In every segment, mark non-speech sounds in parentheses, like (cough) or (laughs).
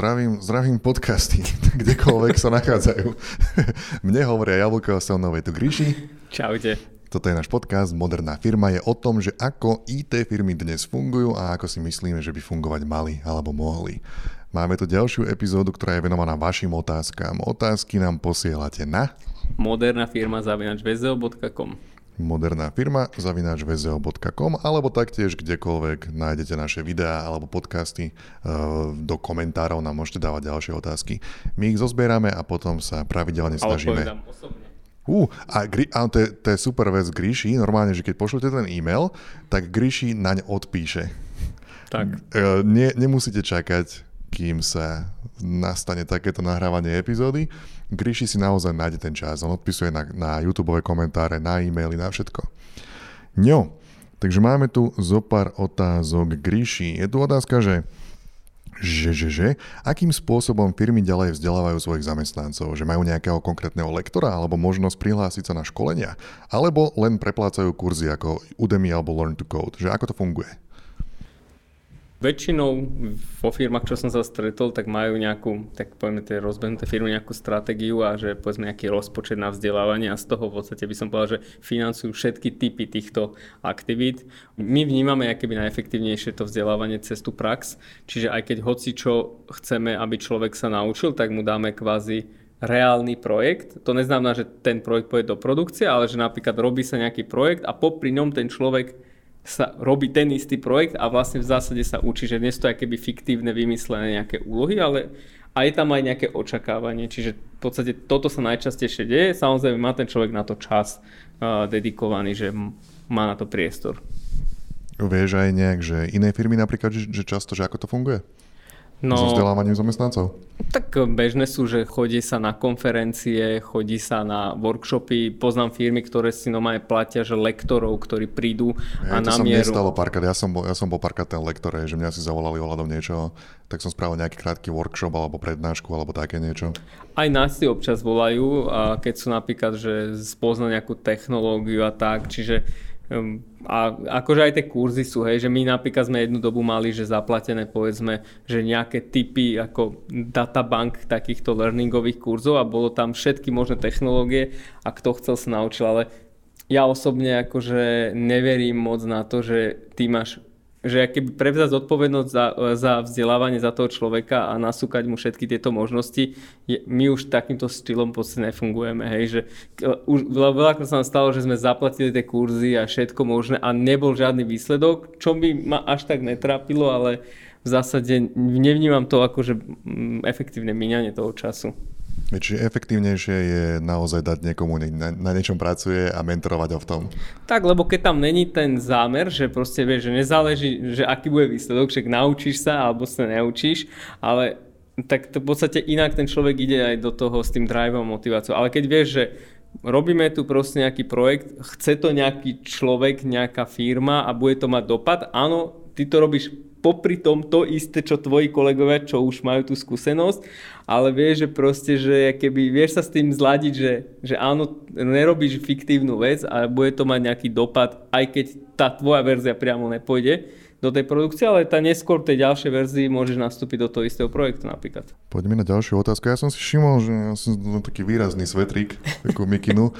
zdravím, zdravím podcasty, (laughs) kdekoľvek sa nachádzajú. (laughs) Mne hovoria Jablko a Selnovej tu Gríši. Čaute. Toto je náš podcast Moderná firma. Je o tom, že ako IT firmy dnes fungujú a ako si myslíme, že by fungovať mali alebo mohli. Máme tu ďalšiu epizódu, ktorá je venovaná vašim otázkam. Otázky nám posielate na moderná firma zavinačvezeo.com moderná firma zavináč vzeo.com alebo taktiež kdekoľvek nájdete naše videá alebo podcasty, e, do komentárov nám môžete dávať ďalšie otázky. My ich zozbierame a potom sa pravidelne snažíme... Uh, a, a to, je, to je super vec Gríši, normálne, že keď pošlete ten e-mail, tak Gríši naň odpíše. Tak. E, nie, nemusíte čakať, kým sa nastane takéto nahrávanie epizódy. Gríši si naozaj nájde ten čas. On odpisuje na, na YouTube komentáre, na e-maily, na všetko. No, takže máme tu zo pár otázok Gríši. Je tu otázka, že že, že, že, akým spôsobom firmy ďalej vzdelávajú svojich zamestnancov? Že majú nejakého konkrétneho lektora alebo možnosť prihlásiť sa na školenia? Alebo len preplácajú kurzy ako Udemy alebo Learn to Code? Že ako to funguje? Väčšinou vo firmách, čo som sa stretol, tak majú nejakú, tak povedzme tie rozbehnuté firmy, nejakú stratégiu a že povedzme nejaký rozpočet na vzdelávanie a z toho v podstate by som povedal, že financujú všetky typy týchto aktivít. My vnímame aké by najefektívnejšie to vzdelávanie cez tú prax, čiže aj keď hoci čo chceme, aby človek sa naučil, tak mu dáme kvázi reálny projekt. To neznamená, že ten projekt pôjde do produkcie, ale že napríklad robí sa nejaký projekt a popri ňom ten človek sa robí ten istý projekt a vlastne v zásade sa učí, že sú to keby fiktívne vymyslené nejaké úlohy, ale a je tam aj nejaké očakávanie. Čiže v podstate toto sa najčastejšie deje. Samozrejme má ten človek na to čas uh, dedikovaný, že má na to priestor. Vieš aj nejak, že iné firmy napríklad, že, že často, že ako to funguje? No, so vzdelávaním zamestnancov? Tak bežné sú, že chodí sa na konferencie, chodí sa na workshopy. Poznám firmy, ktoré si normálne platia, že lektorov, ktorí prídu a to na sa mieru. nestalo párkrát. Ja som bol, ja som bol párkrát ten lektor, že mňa si zavolali ohľadom niečo, tak som spravil nejaký krátky workshop alebo prednášku alebo také niečo. Aj nás si občas volajú, keď sú napríklad, že spozna nejakú technológiu a tak, čiže a akože aj tie kurzy sú, hej, že my napríklad sme jednu dobu mali, že zaplatené povedzme, že nejaké typy ako databank takýchto learningových kurzov a bolo tam všetky možné technológie a kto chcel sa naučil, ale ja osobne akože neverím moc na to, že ty máš že keby prevzať zodpovednosť za, za vzdelávanie za toho človeka a nasúkať mu všetky tieto možnosti, je, my už takýmto štýlom podstate nefungujeme. Hej, že už veľa sa nám stalo, že sme zaplatili tie kurzy a všetko možné a nebol žiadny výsledok, čo by ma až tak netrápilo, ale v zásade nevnímam to ako že mm, efektívne míňanie toho času. Čiže efektívnejšie je naozaj dať niekomu, na, na niečom pracuje a mentorovať ho v tom. Tak, lebo keď tam není ten zámer, že proste vieš, že nezáleží, že aký bude výsledok, však naučíš sa alebo sa neučíš, ale tak to v podstate inak ten človek ide aj do toho s tým driveom, motiváciou. Ale keď vieš, že robíme tu proste nejaký projekt, chce to nejaký človek, nejaká firma a bude to mať dopad, áno, ty to robíš popri tom to isté, čo tvoji kolegovia, čo už majú tú skúsenosť, ale vieš, že proste, že keby vieš sa s tým zladiť, že, že áno, nerobíš fiktívnu vec a bude to mať nejaký dopad, aj keď tá tvoja verzia priamo nepôjde do tej produkcie, ale tá neskôr tej ďalšej verzii môžeš nastúpiť do toho istého projektu napríklad. Poďme na ďalšiu otázku. Ja som si všimol, že ja som taký výrazný svetrík, takú mikinu.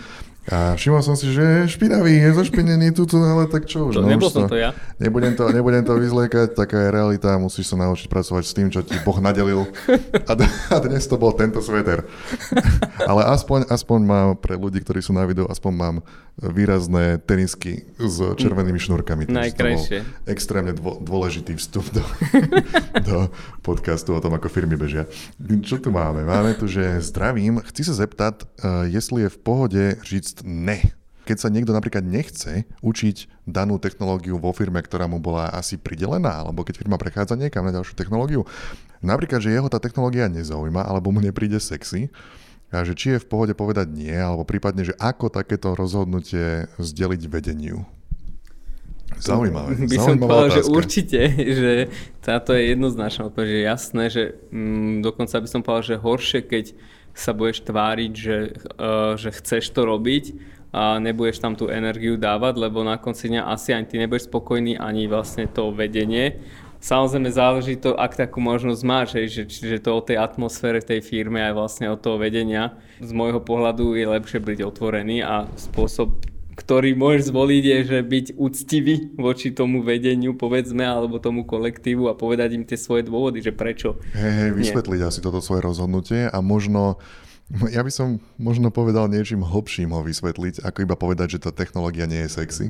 A všimol som si, že je špinavý, je zašpinený tuto, ale tak čo už. To, no, nebol som to ja. Nebudem to, nebudem to vyzliekať, taká je realita, musíš sa naučiť pracovať s tým, čo ti Boh nadelil. A, a dnes to bol tento sveter. ale aspoň, aspoň mám pre ľudí, ktorí sú na videu, aspoň mám výrazné tenisky s červenými šnúrkami. Najkrajšie. Extrémne dôležitý vstup do, do podcastu o tom, ako firmy bežia. Čo tu máme? Máme tu, že zdravím. Chci sa zeptat, uh, jestli je v pohode říct ne. Keď sa niekto napríklad nechce učiť danú technológiu vo firme, ktorá mu bola asi pridelená, alebo keď firma prechádza niekam na ďalšiu technológiu, napríklad, že jeho tá technológia nezaujíma, alebo mu nepríde sexy, a že či je v pohode povedať nie, alebo prípadne, že ako takéto rozhodnutie zdeliť vedeniu. Zaujímavé. By som povedal, otázka. že určite, (laughs) že táto je jednoznačná odpoveď, že jasné, že mm, dokonca by som povedal, že horšie, keď sa budeš tváriť, že, uh, že chceš to robiť a nebudeš tam tú energiu dávať, lebo na konci dňa asi ani ty nebudeš spokojný, ani vlastne to vedenie samozrejme záleží to, ak takú možnosť máš, hej, že, čiže to o tej atmosfére tej firme aj vlastne od toho vedenia. Z môjho pohľadu je lepšie byť otvorený a spôsob ktorý môžeš zvoliť je, že byť úctivý voči tomu vedeniu, povedzme, alebo tomu kolektívu a povedať im tie svoje dôvody, že prečo. Hej, hej, vysvetliť nie. asi toto svoje rozhodnutie a možno ja by som možno povedal niečím hlbším ho vysvetliť, ako iba povedať, že tá technológia nie je sexy.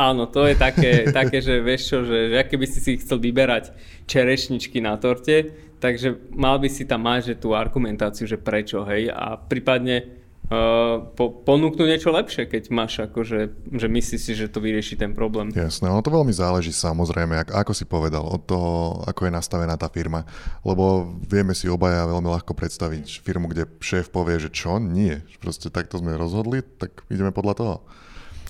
Áno, to je také, (laughs) také že vieš čo, že, že aké by si si chcel vyberať čerešničky na torte, takže mal by si tam mať že tú argumentáciu, že prečo, hej, a prípadne Uh, po, ponúknuť niečo lepšie, keď máš akože, že myslíš si, že to vyrieši ten problém. Jasné, ono to veľmi záleží samozrejme, ako, ako si povedal, od toho, ako je nastavená tá firma. Lebo vieme si obaja veľmi ľahko predstaviť firmu, kde šéf povie, že čo? Nie. Proste takto sme rozhodli, tak ideme podľa toho.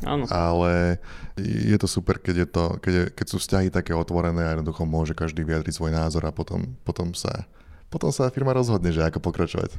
Áno. Ale je to super, keď, je to, keď, je, keď sú vzťahy také otvorené a jednoducho môže každý vyjadriť svoj názor a potom, potom, sa, potom sa firma rozhodne, že ako pokračovať.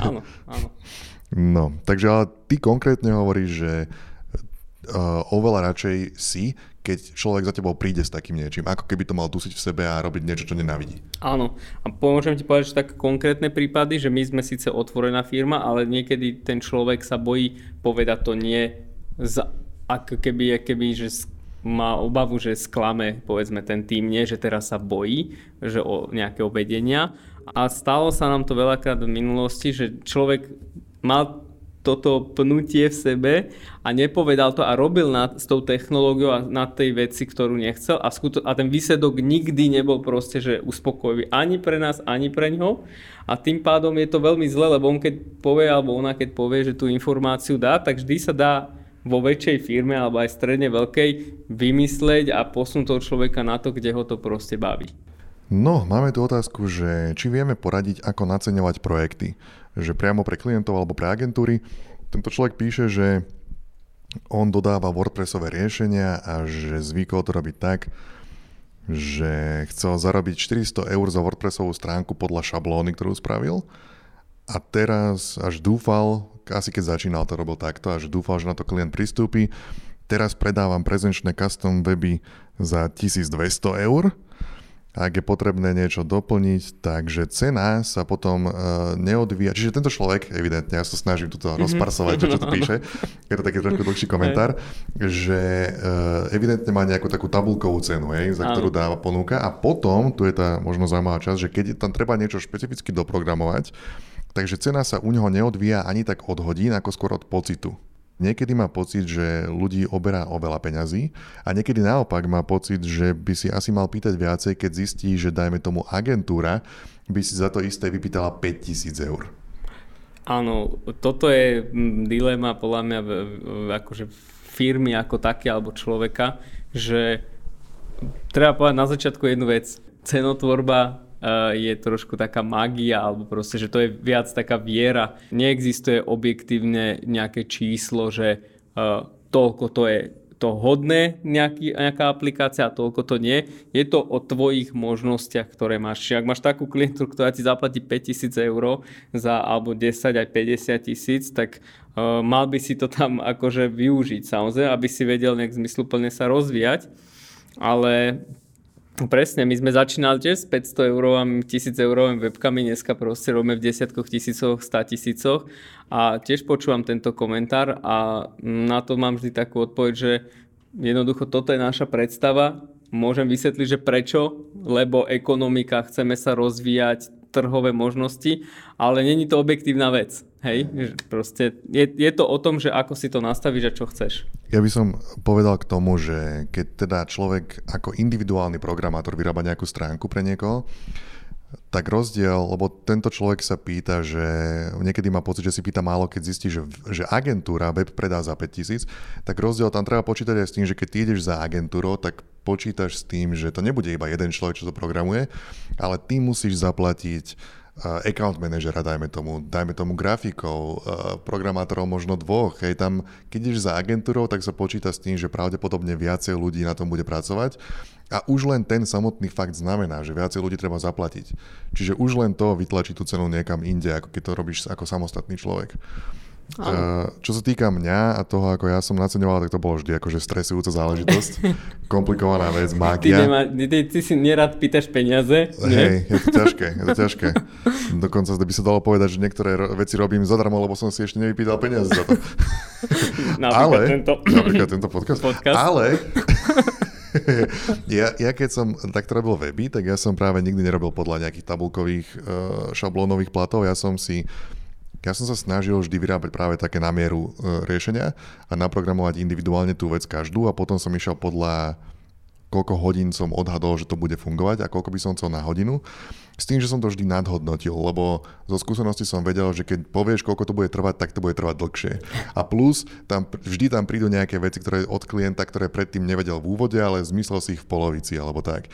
Áno, áno. (laughs) No, takže ale ty konkrétne hovoríš, že uh, oveľa radšej si, keď človek za tebou príde s takým niečím, ako keby to mal dusiť v sebe a robiť niečo, čo nenávidí. Áno. A môžem ti povedať, že tak konkrétne prípady, že my sme síce otvorená firma, ale niekedy ten človek sa bojí povedať to nie, za, ako keby, keby že má obavu, že sklame povedzme ten tým, nie, že teraz sa bojí že o nejakého vedenia. A stalo sa nám to veľakrát v minulosti, že človek mal toto pnutie v sebe a nepovedal to a robil nad, s tou technológiou a na tej veci, ktorú nechcel. A, skuto, a ten výsledok nikdy nebol proste, že uspokojivý ani pre nás, ani pre ňo a tým pádom je to veľmi zle, lebo on keď povie, alebo ona keď povie, že tú informáciu dá, tak vždy sa dá vo väčšej firme alebo aj stredne veľkej vymysleť a posunúť toho človeka na to, kde ho to proste baví. No, máme tu otázku, že či vieme poradiť, ako naceňovať projekty že priamo pre klientov alebo pre agentúry. Tento človek píše, že on dodáva WordPressové riešenia a že zvykol to robiť tak, že chcel zarobiť 400 eur za WordPressovú stránku podľa šablóny, ktorú spravil. A teraz až dúfal, asi keď začínal to robil takto, až dúfal, že na to klient pristúpi. Teraz predávam prezenčné custom weby za 1200 eur ak je potrebné niečo doplniť, takže cena sa potom uh, neodvíja. Čiže tento človek, evidentne, ja sa snažím toto mm-hmm. rozparsovať, čo, čo to píše, je to taký trošku dlhší komentár, že uh, evidentne má nejakú takú tabulkovú cenu, hej, za ktorú dáva ponúka a potom, tu je tá možno zaujímavá časť, že keď tam treba niečo špecificky doprogramovať, takže cena sa u neho neodvíja ani tak od hodín, ako skôr od pocitu. Niekedy má pocit, že ľudí oberá o veľa peňazí a niekedy naopak má pocit, že by si asi mal pýtať viacej, keď zistí, že dajme tomu agentúra by si za to isté vypýtala 5000 eur. Áno, toto je mm, dilema podľa mňa akože firmy ako také alebo človeka, že treba povedať na začiatku jednu vec. Cenotvorba je trošku taká magia, alebo proste, že to je viac taká viera. Neexistuje objektívne nejaké číslo, že uh, toľko to je to hodné nejaký, nejaká aplikácia a toľko to nie. Je to o tvojich možnostiach, ktoré máš. Čiže ak máš takú klientúru, ktorá ti zaplatí 5000 eur za alebo 10 aj 50 tisíc, tak uh, mal by si to tam akože využiť samozrejme, aby si vedel nejak zmysluplne sa rozvíjať. Ale Presne, my sme začínali tiež s 500 eurovými, 1000 eurovými webkami, dneska proste robíme v desiatkoch tisícoch, 100 tisícoch a tiež počúvam tento komentár a na to mám vždy takú odpoveď, že jednoducho toto je naša predstava, môžem vysvetliť, že prečo, lebo ekonomika, chceme sa rozvíjať, trhové možnosti, ale není to objektívna vec. Hej, proste je, je to o tom, že ako si to nastavíš a čo chceš. Ja by som povedal k tomu, že keď teda človek ako individuálny programátor vyrába nejakú stránku pre niekoho, tak rozdiel, lebo tento človek sa pýta, že niekedy má pocit, že si pýta málo, keď zistí, že, že agentúra web predá za 5000, tak rozdiel tam treba počítať aj s tým, že keď ty ideš za agentúrou, tak počítaš s tým, že to nebude iba jeden človek, čo to programuje, ale ty musíš zaplatiť account manažera, dajme tomu, dajme tomu grafikov, programátorov možno dvoch. Hej, tam, keď ideš za agentúrou, tak sa počíta s tým, že pravdepodobne viacej ľudí na tom bude pracovať. A už len ten samotný fakt znamená, že viacej ľudí treba zaplatiť. Čiže už len to vytlačí tú cenu niekam inde, ako keď to robíš ako samostatný človek. Uh, čo sa týka mňa a toho, ako ja som naceňoval, tak to bolo vždy akože stresujúca záležitosť. (laughs) Komplikovaná vec, mágia. Ty, nemá, ty, ty si nerad pýtaš peniaze? Hej, je to ťažké, je to ťažké. Dokonca by sa dalo povedať, že niektoré veci robím zadarmo, lebo som si ešte nevypýtal peniaze za to. (laughs) napríklad Ale, tento... Napríklad tento podcast. podcast. Ale (laughs) ja, ja keď som takto robil weby, tak ja som práve nikdy nerobil podľa nejakých tabulkových uh, šablónových platov. Ja som si ja som sa snažil vždy vyrábať práve také na mieru e, riešenia a naprogramovať individuálne tú vec každú a potom som išiel podľa koľko hodín som odhadol, že to bude fungovať a koľko by som chcel na hodinu. S tým, že som to vždy nadhodnotil, lebo zo skúsenosti som vedel, že keď povieš, koľko to bude trvať, tak to bude trvať dlhšie. A plus, tam, vždy tam prídu nejaké veci, ktoré od klienta, ktoré predtým nevedel v úvode, ale zmyslel si ich v polovici alebo tak.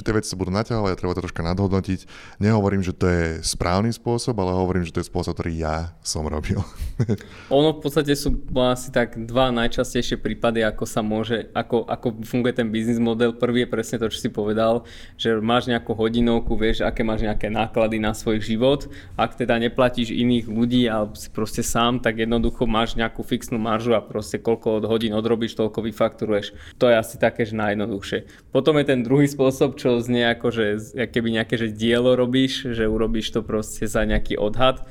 Tie veci sa budú naťahovať a treba to troška nadhodnotiť. Nehovorím, že to je správny spôsob, ale hovorím, že to je spôsob, ktorý ja som robil. (laughs) ono v podstate sú asi tak dva najčastejšie prípady, ako sa môže, ako, ako funguje ten biznis model. Prvý je presne to, čo si povedal, že máš nejakú hodinovku, vieš, aké máš nejaké náklady na svoj život. Ak teda neplatíš iných ľudí a si proste sám, tak jednoducho máš nejakú fixnú maržu a proste koľko od hodín odrobíš, toľko vyfakturuješ. To je asi také, že najjednoduchšie. Potom je ten druhý spôsob, čo znie ako, že keby nejaké že dielo robíš, že urobíš to proste za nejaký odhad.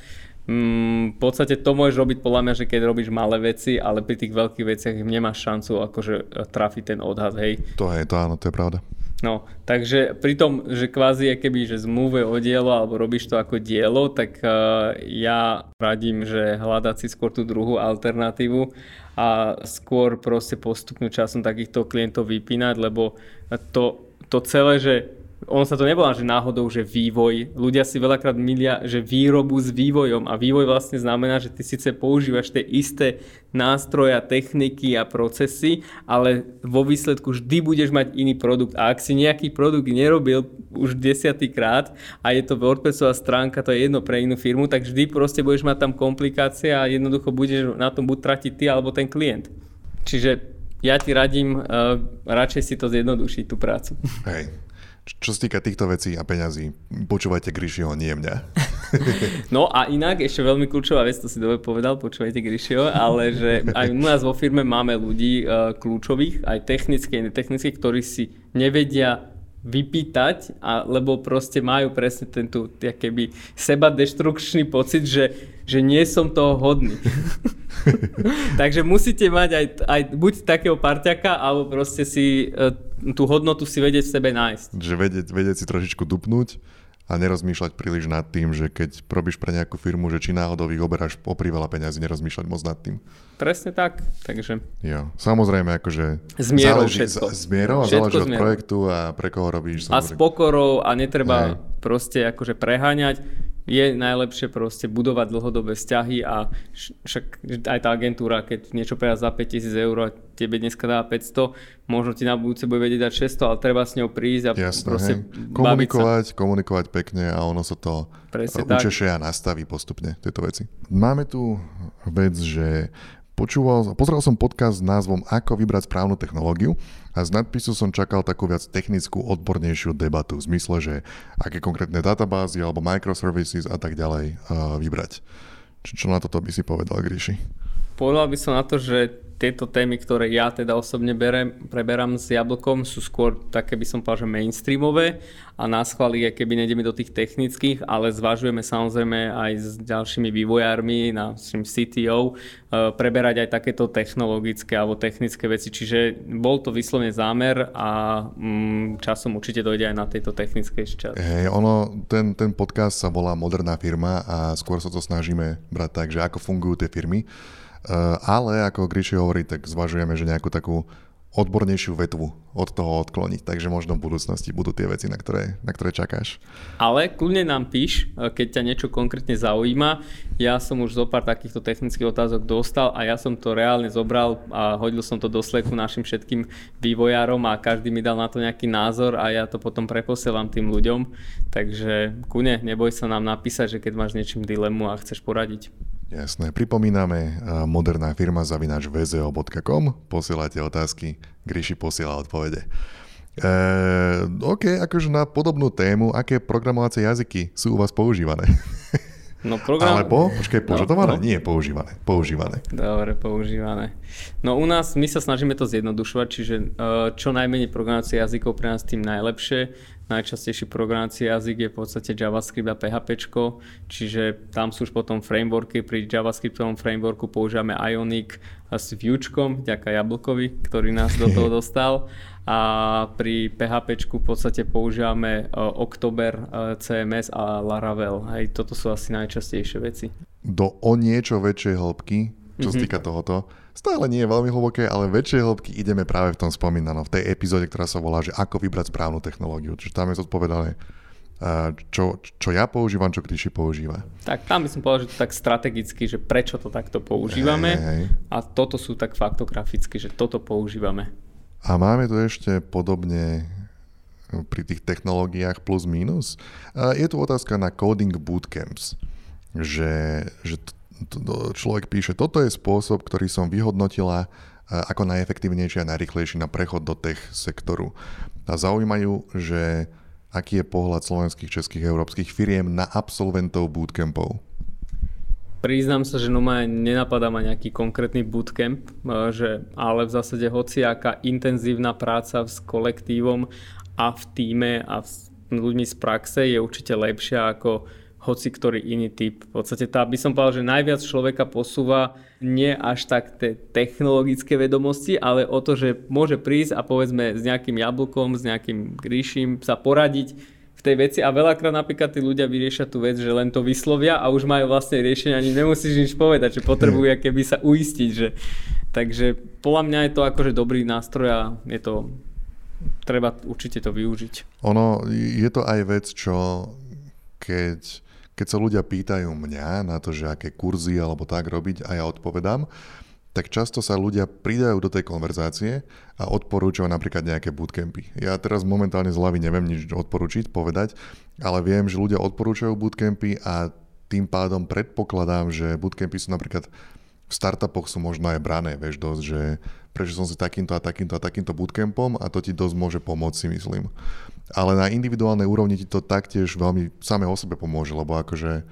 Mm, v podstate to môžeš robiť podľa mňa, že keď robíš malé veci, ale pri tých veľkých veciach nemáš šancu akože trafiť ten odhad, hej. To je to, áno, to je pravda. No, takže pri tom, že kvázi je keby, že zmluve o dielo alebo robíš to ako dielo, tak uh, ja radím, že hľadať si skôr tú druhú alternatívu a skôr proste postupným časom takýchto klientov vypínať, lebo to to celé, že ono sa to nevolá, že náhodou, že vývoj. Ľudia si veľakrát milia, že výrobu s vývojom a vývoj vlastne znamená, že ty síce používaš tie isté nástroje, techniky a procesy, ale vo výsledku vždy budeš mať iný produkt. A ak si nejaký produkt nerobil už desiatýkrát a je to WordPressová stránka, to je jedno pre inú firmu, tak vždy proste budeš mať tam komplikácie a jednoducho budeš na tom buď tratiť ty alebo ten klient. Čiže ja ti radím uh, radšej si to zjednodušiť, tú prácu. (laughs) Hej. Čo sa týka týchto vecí a peňazí, počúvajte Grishiho, nie mňa. (laughs) no a inak, ešte veľmi kľúčová vec, to si dobre povedal, počúvajte Grishiho, ale že aj u nás vo firme máme ľudí uh, kľúčových, aj technické, netechnické, ktorí si nevedia vypýtať, a, lebo proste majú presne tento keby seba deštrukčný pocit, že, že nie som toho hodný. (laughs) (laughs) Takže musíte mať aj, aj buď takého parťaka, alebo proste si e, tú hodnotu si vedieť v sebe nájsť. Že vedieť, vedieť si trošičku dupnúť a nerozmýšľať príliš nad tým, že keď robíš pre nejakú firmu, že či náhodou ich oberáš popri veľa peniazy, nerozmýšľať moc nad tým. Presne tak, takže... Jo, samozrejme, akože... Zmierou záleží, všetko. Zmierou a všetko záleží od projektu a pre koho robíš. Samozrejme. A s pokorou a netreba Hej. proste akože preháňať je najlepšie proste budovať dlhodobé vzťahy a však aj tá agentúra, keď niečo predá za 5000 eur a tebe dneska dá 500, možno ti na budúce bude vedieť dať 600, ale treba s ňou prísť a Jasné, proste komunikovať, komunikovať pekne a ono sa to učešie a nastaví postupne tieto veci. Máme tu vec, že Počúval, pozrel som podcast s názvom Ako vybrať správnu technológiu a z nadpisu som čakal takú viac technickú, odbornejšiu debatu v zmysle, že aké konkrétne databázy alebo microservices a tak ďalej uh, vybrať. Čo, čo na toto by si povedal, Gríši? Povedal by som na to, že tieto témy, ktoré ja teda osobne berem, preberám s jablkom, sú skôr také by som povedal, že mainstreamové a nás chváli, keby nejdeme do tých technických, ale zvažujeme samozrejme aj s ďalšími vývojármi, na CTO, e, preberať aj takéto technologické alebo technické veci. Čiže bol to vyslovne zámer a mm, časom určite dojde aj na tejto technickej časti. Hey, ono, ten, ten podcast sa volá Moderná firma a skôr sa to snažíme brať tak, že ako fungujú tie firmy Eh, ale ako Gríši hovorí, tak zvažujeme, že nejakú takú odbornejšiu vetvu od toho odkloniť, takže možno v budúcnosti budú tie veci, na ktoré, na ktoré čakáš. Ale kľudne nám píš, eh, keď ťa niečo konkrétne zaujíma. Ja som už zo pár takýchto technických otázok dostal a ja som to reálne zobral a hodil som to do sleku našim všetkým vývojárom a každý mi dal na to nejaký názor a ja to potom preposielam tým ľuďom. Takže kune, neboj sa nám napísať, že keď máš niečím dilemu a chceš poradiť. Jasné. Pripomíname, moderná firma zavinač vzeo.com. Posielate otázky, Gríši posiela odpovede. E, OK, akože na podobnú tému, aké programovacie jazyky sú u vás používané? (laughs) No program... Alebo, počkaj, požadované? No, no. Nie, používané. Používané. Dobre, používané. No u nás, my sa snažíme to zjednodušovať, čiže uh, čo najmenej programovacie jazykov pre nás tým najlepšie. Najčastejší programovací jazyk je v podstate JavaScript a PHP, čiže tam sú už potom frameworky. Pri JavaScriptovom frameworku používame Ionic s Vuečkom, ďaká Jablkovi, ktorý nás do toho (laughs) dostal a pri PHP v podstate používame e, October, e, CMS a Laravel. Hej, toto sú asi najčastejšie veci. Do o niečo väčšej hĺbky, čo mm-hmm. sa mhm. týka tohoto, stále nie je veľmi hlboké, ale väčšej hĺbky ideme práve v tom spomínanom, v tej epizóde, ktorá sa volá, že ako vybrať správnu technológiu. Čiže tam je zodpovedané, e, čo, čo ja používam, čo Kryši používa. Tak tam by som povedal, že to tak strategicky, že prečo to takto používame hey, hey. a toto sú tak faktograficky, že toto používame. A máme tu ešte podobne pri tých technológiách plus minus. Je tu otázka na coding bootcamps, že, že človek píše, toto je spôsob, ktorý som vyhodnotila ako najefektívnejší a najrychlejší na prechod do tech sektoru. A zaujímajú, že aký je pohľad slovenských, českých, európskych firiem na absolventov bootcampov. Priznám sa, že no ma nenapadá ma nejaký konkrétny bootcamp, e, že, ale v zásade hociaká intenzívna práca s kolektívom a v týme a s ľuďmi z praxe je určite lepšia ako hoci ktorý iný typ. V podstate tá by som povedal, že najviac človeka posúva nie až tak tie technologické vedomosti, ale o to, že môže prísť a povedzme s nejakým jablkom, s nejakým gríšim sa poradiť, v tej veci a veľakrát napríklad tí ľudia vyriešia tú vec, že len to vyslovia a už majú vlastne riešenie, ani nemusíš nič povedať, že potrebujú (laughs) keby sa uistiť, že takže podľa mňa je to akože dobrý nástroj a je to treba určite to využiť. Ono, je to aj vec, čo keď, keď sa ľudia pýtajú mňa na to, že aké kurzy alebo tak robiť a ja odpovedám, tak často sa ľudia pridajú do tej konverzácie a odporúčajú napríklad nejaké bootcampy. Ja teraz momentálne z hlavy neviem nič odporučiť, povedať, ale viem, že ľudia odporúčajú bootcampy a tým pádom predpokladám, že bootcampy sú napríklad v startupoch sú možno aj brané, vieš dosť, že prečo som si takýmto a takýmto a takýmto bootcampom a to ti dosť môže pomôcť si myslím. Ale na individuálnej úrovni ti to taktiež veľmi samé o sebe pomôže, lebo akože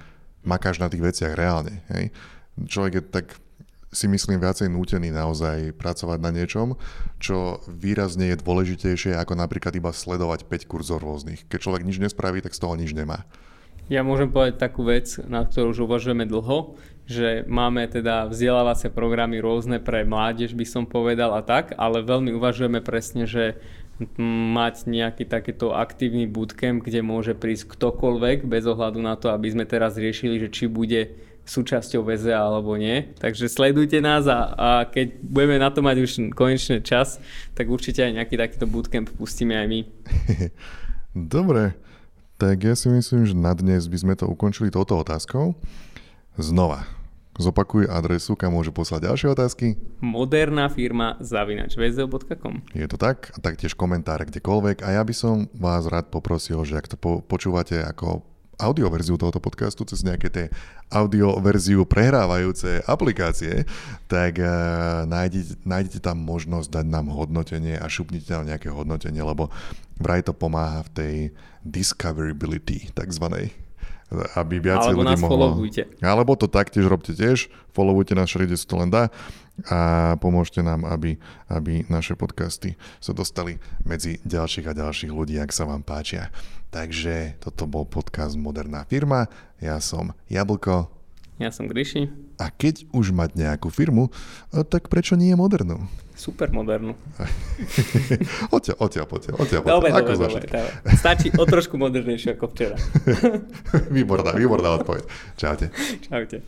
makáš na tých veciach reálne. Hej? Človek je tak si myslím viacej nútený naozaj pracovať na niečom, čo výrazne je dôležitejšie ako napríklad iba sledovať 5 kurzov rôznych. Keď človek nič nespraví, tak z toho nič nemá. Ja môžem povedať takú vec, na ktorú už uvažujeme dlho, že máme teda vzdelávacie programy rôzne pre mládež, by som povedal a tak, ale veľmi uvažujeme presne, že mať nejaký takýto aktívny bootcamp, kde môže prísť ktokoľvek bez ohľadu na to, aby sme teraz riešili, že či bude súčasťou VZ alebo nie. Takže sledujte nás a, a keď budeme na to mať už konečne čas, tak určite aj nejaký takýto bootcamp pustíme aj my. (laughs) Dobre, tak ja si myslím, že na dnes by sme to ukončili touto otázkou. Znova, zopakuj adresu, kam môže poslať ďalšie otázky. Moderná firma zavinačvzo.com Je to tak? A taktiež komentáre kdekoľvek. A ja by som vás rád poprosil, že ak to po- počúvate ako audioverziu tohoto podcastu cez nejaké tie audioverziu prehrávajúce aplikácie, tak uh, nájdete, nájdete tam možnosť dať nám hodnotenie a šupnite tam nejaké hodnotenie, lebo vraj to pomáha v tej discoverability takzvanej aby viacej Alebo ľudí nás mohlo... followujte. Alebo to taktiež robte tiež, followujte nás všade, sa to len dá a pomôžte nám, aby, aby naše podcasty sa dostali medzi ďalších a ďalších ľudí, ak sa vám páčia. Takže toto bol podcast Moderná firma. Ja som Jablko. Ja som Gryši. A keď už mať nejakú firmu, eh, tak prečo nie je modernú? Super modernú. (laughs) odtiaľ, odtiaľ, odtiaľ, Dobre, dobre, dobre, dobre. Stačí o trošku modernejšie ako včera. (laughs) výborná, výborná odpoveď. Čaute. Čaute.